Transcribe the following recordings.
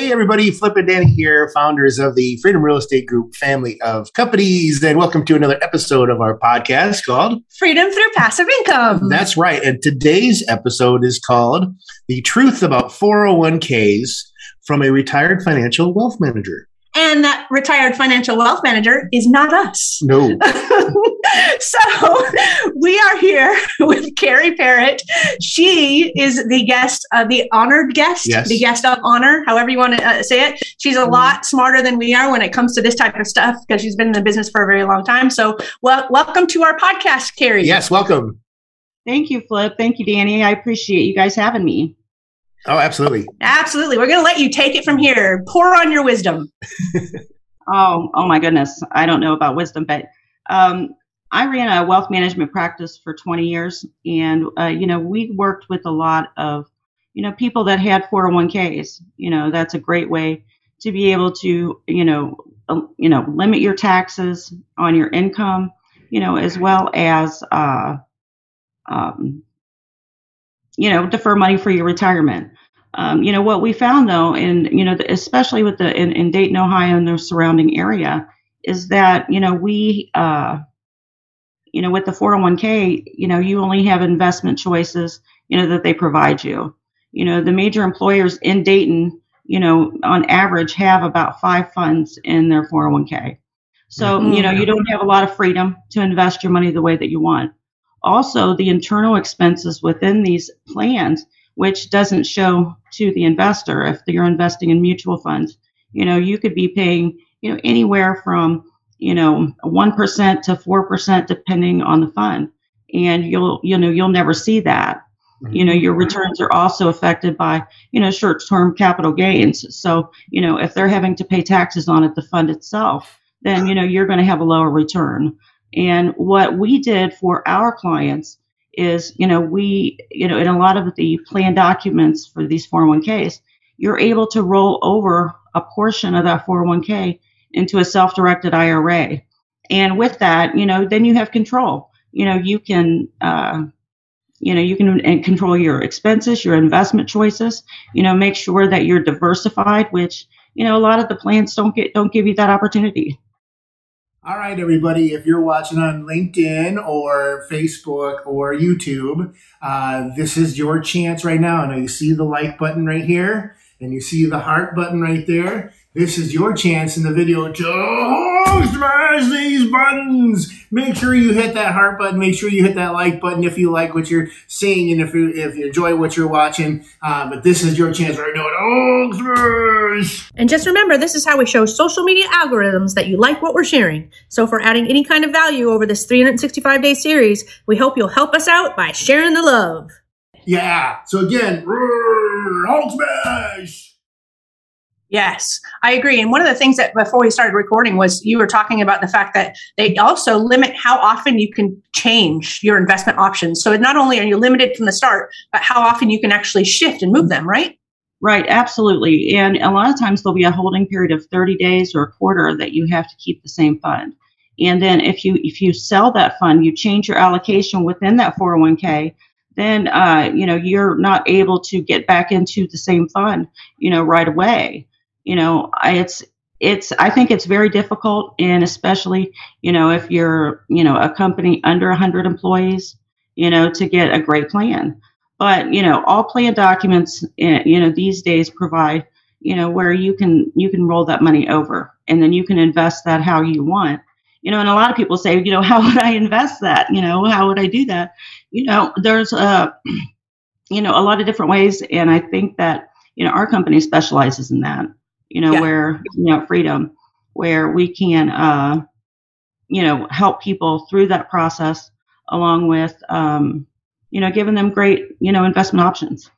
Hey, everybody, Flip and Danny here, founders of the Freedom Real Estate Group family of companies. And welcome to another episode of our podcast called Freedom Through Passive Income. That's right. And today's episode is called The Truth About 401ks from a Retired Financial Wealth Manager. And that retired financial wealth manager is not us. No. so we are here with Carrie Parrott. She is the guest, uh, the honored guest, Yes. the guest of honor, however you want to uh, say it. She's a lot smarter than we are when it comes to this type of stuff because she's been in the business for a very long time. So, well, welcome to our podcast, Carrie. yes, welcome. Thank you, Flip. Thank you, Danny. I appreciate you guys having me. Oh, absolutely. Absolutely. We're going to let you take it from here. Pour on your wisdom. Oh, oh my goodness. I don't know about wisdom, but um, I ran a wealth management practice for 20 years, and uh, you know we worked with a lot of you know people that had 401ks. You know that's a great way to be able to you know uh, you know limit your taxes on your income. You know as well as uh, um, you know defer money for your retirement. Um, you know what we found though, and you know especially with the in, in Dayton, Ohio, and the surrounding area, is that you know we uh, you know with the 401k, you know you only have investment choices, you know that they provide you. You know the major employers in Dayton, you know on average have about five funds in their 401k. So you know you don't have a lot of freedom to invest your money the way that you want. Also, the internal expenses within these plans which doesn't show to the investor if you're investing in mutual funds. You know, you could be paying, you know, anywhere from, you know, 1% to 4% depending on the fund. And you'll, you know, you'll never see that. You know, your returns are also affected by, you know, short-term capital gains. So, you know, if they're having to pay taxes on it, the fund itself, then, you know, you're going to have a lower return. And what we did for our clients is, you know, we, you know, in a lot of the plan documents for these 401ks, you're able to roll over a portion of that 401k into a self-directed IRA. And with that, you know, then you have control. You know, you can, uh, you know, you can control your expenses, your investment choices. You know, make sure that you're diversified, which you know a lot of the plans don't get don't give you that opportunity. All right, everybody, if you're watching on LinkedIn or Facebook or YouTube, uh, this is your chance right now. I know you see the like button right here and you see the heart button right there. This is your chance in the video to smash these buttons. Make sure you hit that heart button. Make sure you hit that like button if you like what you're seeing and if you, if you enjoy what you're watching. Uh, but this is your chance right now to smash. And just remember, this is how we show social media algorithms that you like what we're sharing. So, for adding any kind of value over this 365 day series, we hope you'll help us out by sharing the love. Yeah. So again, Hulk smash. Yes, I agree. And one of the things that before we started recording was you were talking about the fact that they also limit how often you can change your investment options. So, not only are you limited from the start, but how often you can actually shift and move them, right? Right, absolutely. And a lot of times there'll be a holding period of 30 days or a quarter that you have to keep the same fund. And then if you if you sell that fund, you change your allocation within that 401k, then uh, you know you're not able to get back into the same fund, you know, right away. You know, it's it's I think it's very difficult, and especially you know if you're you know a company under 100 employees, you know, to get a great plan. But you know, all plan documents, eh, you know, these days provide you know where you can you can roll that money over, and then you can invest that how you want. You know, and a lot of people say, you know, how would I invest that? You know, how would I do that? You know, there's a you know a lot of different ways, and I think that you know our company specializes in that. You know, Yeah. where you know freedom, where we can uh, you know help people through that process, along with um, you know giving them great you know investment options.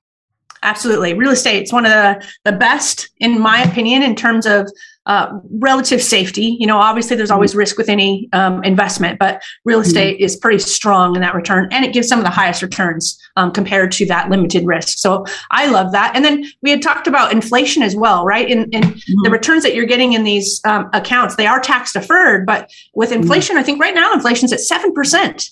Absolutely. Real estate is one of the, the best, in my opinion, in terms of uh, relative safety. You know, obviously there's always risk with any um, investment, but real estate is pretty strong in that return and it gives some of the highest returns um, compared to that limited risk. So I love that. And then we had talked about inflation as well, right? In, in the returns that you're getting in these um, accounts, they are tax deferred, but with inflation, I think right now inflation's at 7%.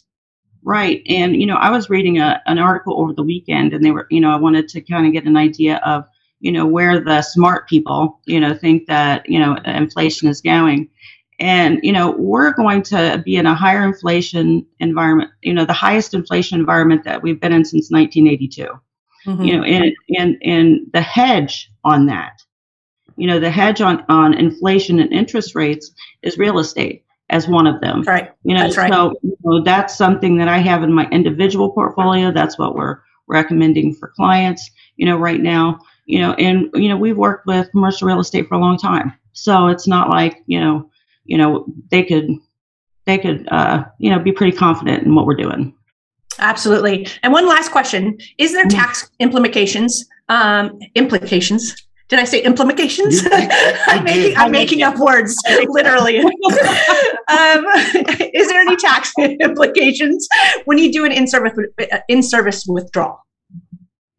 Right. And, you know, I was reading a, an article over the weekend and they were, you know, I wanted to kind of get an idea of, you know, where the smart people, you know, think that, you know, inflation is going. And, you know, we're going to be in a higher inflation environment, you know, the highest inflation environment that we've been in since 1982. Mm-hmm. You know, and, and, and the hedge on that, you know, the hedge on, on inflation and interest rates is real estate as one of them. Right. You know, that's right. so you know, that's something that I have in my individual portfolio. That's what we're recommending for clients, you know, right now. You know, and you know, we've worked with commercial real estate for a long time. So it's not like, you know, you know, they could they could uh, you know, be pretty confident in what we're doing. Absolutely. And one last question: Is there mm-hmm. tax implications? Um, implications did I say implications? I'm, making, I'm making up words, literally. um, is there any tax implications when you do an in-service in-service withdrawal?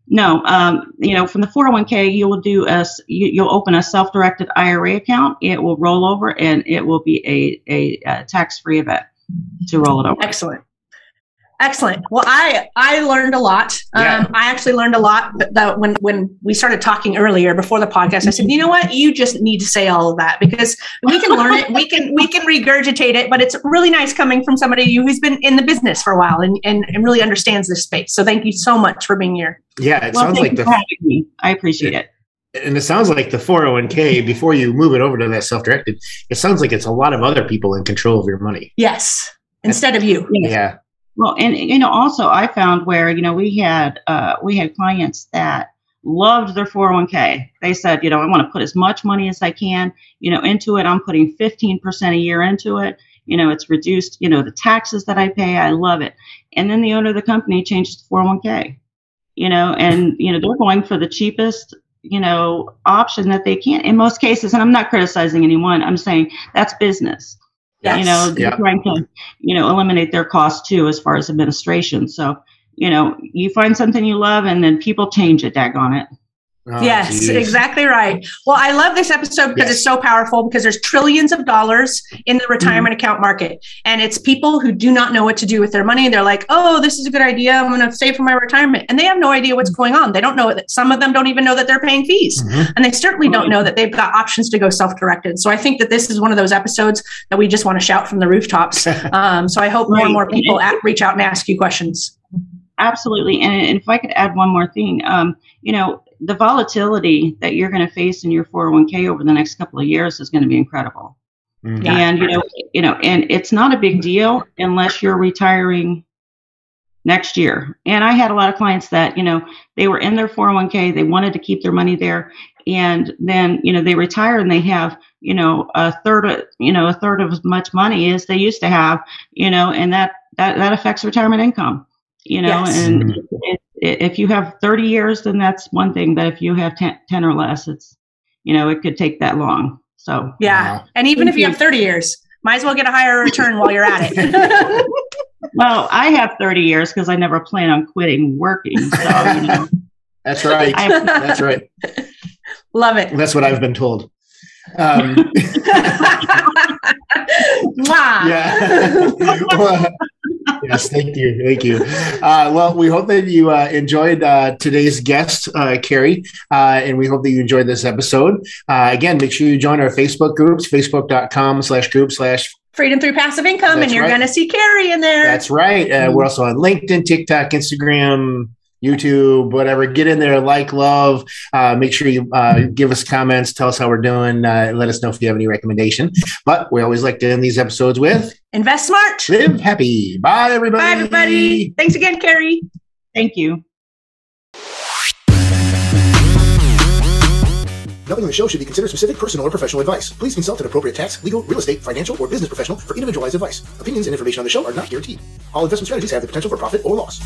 No, um, you know, from the 401k, you will do a, you, will open a self-directed IRA account. It will roll over, and it will be a, a, a tax-free event to roll it over. Excellent. Excellent. Well, I I learned a lot. Yeah. Um, I actually learned a lot. That when when we started talking earlier before the podcast, I said, you know what, you just need to say all of that because we can learn it, we can we can regurgitate it, but it's really nice coming from somebody who's been in the business for a while and and, and really understands this space. So thank you so much for being here. Yeah, it well, sounds like the me. I appreciate it. And it sounds like the 401k before you move it over to that self-directed. It sounds like it's a lot of other people in control of your money. Yes, instead of you. Yeah. Well, and you know, also I found where you know we had uh, we had clients that loved their 401k. They said, you know, I want to put as much money as I can, you know, into it. I'm putting 15% a year into it. You know, it's reduced, you know, the taxes that I pay. I love it. And then the owner of the company changes to 401k. You know, and you know they're going for the cheapest, you know, option that they can in most cases. And I'm not criticizing anyone. I'm saying that's business. Yes. You know, they're yeah. trying to, you know, eliminate their costs too as far as administration. So, you know, you find something you love and then people change it, daggone it. Oh, yes, geez. exactly right. Well, I love this episode because yes. it's so powerful because there's trillions of dollars in the retirement mm-hmm. account market. And it's people who do not know what to do with their money. They're like, oh, this is a good idea. I'm going to save for my retirement. And they have no idea what's going on. They don't know that some of them don't even know that they're paying fees. Mm-hmm. And they certainly don't know that they've got options to go self directed. So I think that this is one of those episodes that we just want to shout from the rooftops. um, so I hope more and more people at, reach out and ask you questions. Absolutely. And if I could add one more thing, um, you know, the volatility that you're going to face in your 401k over the next couple of years is going to be incredible. Mm-hmm. And you know, you know, and it's not a big deal unless you're retiring next year. And I had a lot of clients that, you know, they were in their 401k, they wanted to keep their money there, and then, you know, they retire and they have, you know, a third of, you know, a third of as much money as they used to have, you know, and that that that affects retirement income you know yes. and mm-hmm. If you have 30 years then that's one thing but if you have 10, 10 or less it's you know it could take that long so. Yeah wow. and even if you have 30 years might as well get a higher return while you're at it. Well i have 30 years because i never plan on quitting working so you know. That's right. That's right. Love it. That's what i've been told. Um, yeah yes, thank you, thank you. Uh, well, we hope that you uh, enjoyed uh, today's guest, uh, Carrie, uh, and we hope that you enjoyed this episode. Uh, again, make sure you join our Facebook groups, facebook.com slash group slash freedom through passive income, That's and you're right. going to see Carrie in there. That's right. we're also on LinkedIn, TikTok, Instagram, YouTube, whatever. Get in there, like, love. Uh, make sure you uh, give us comments, tell us how we're doing, uh, let us know if you have any recommendation. But we always like to end these episodes with Invest Smart, Live Happy. Bye, everybody. Bye, everybody. Thanks again, Carrie. Thank you. Nothing in the show should be considered specific personal or professional advice. Please consult an appropriate tax, legal, real estate, financial, or business professional for individualized advice. Opinions and information on the show are not guaranteed. All investment strategies have the potential for profit or loss.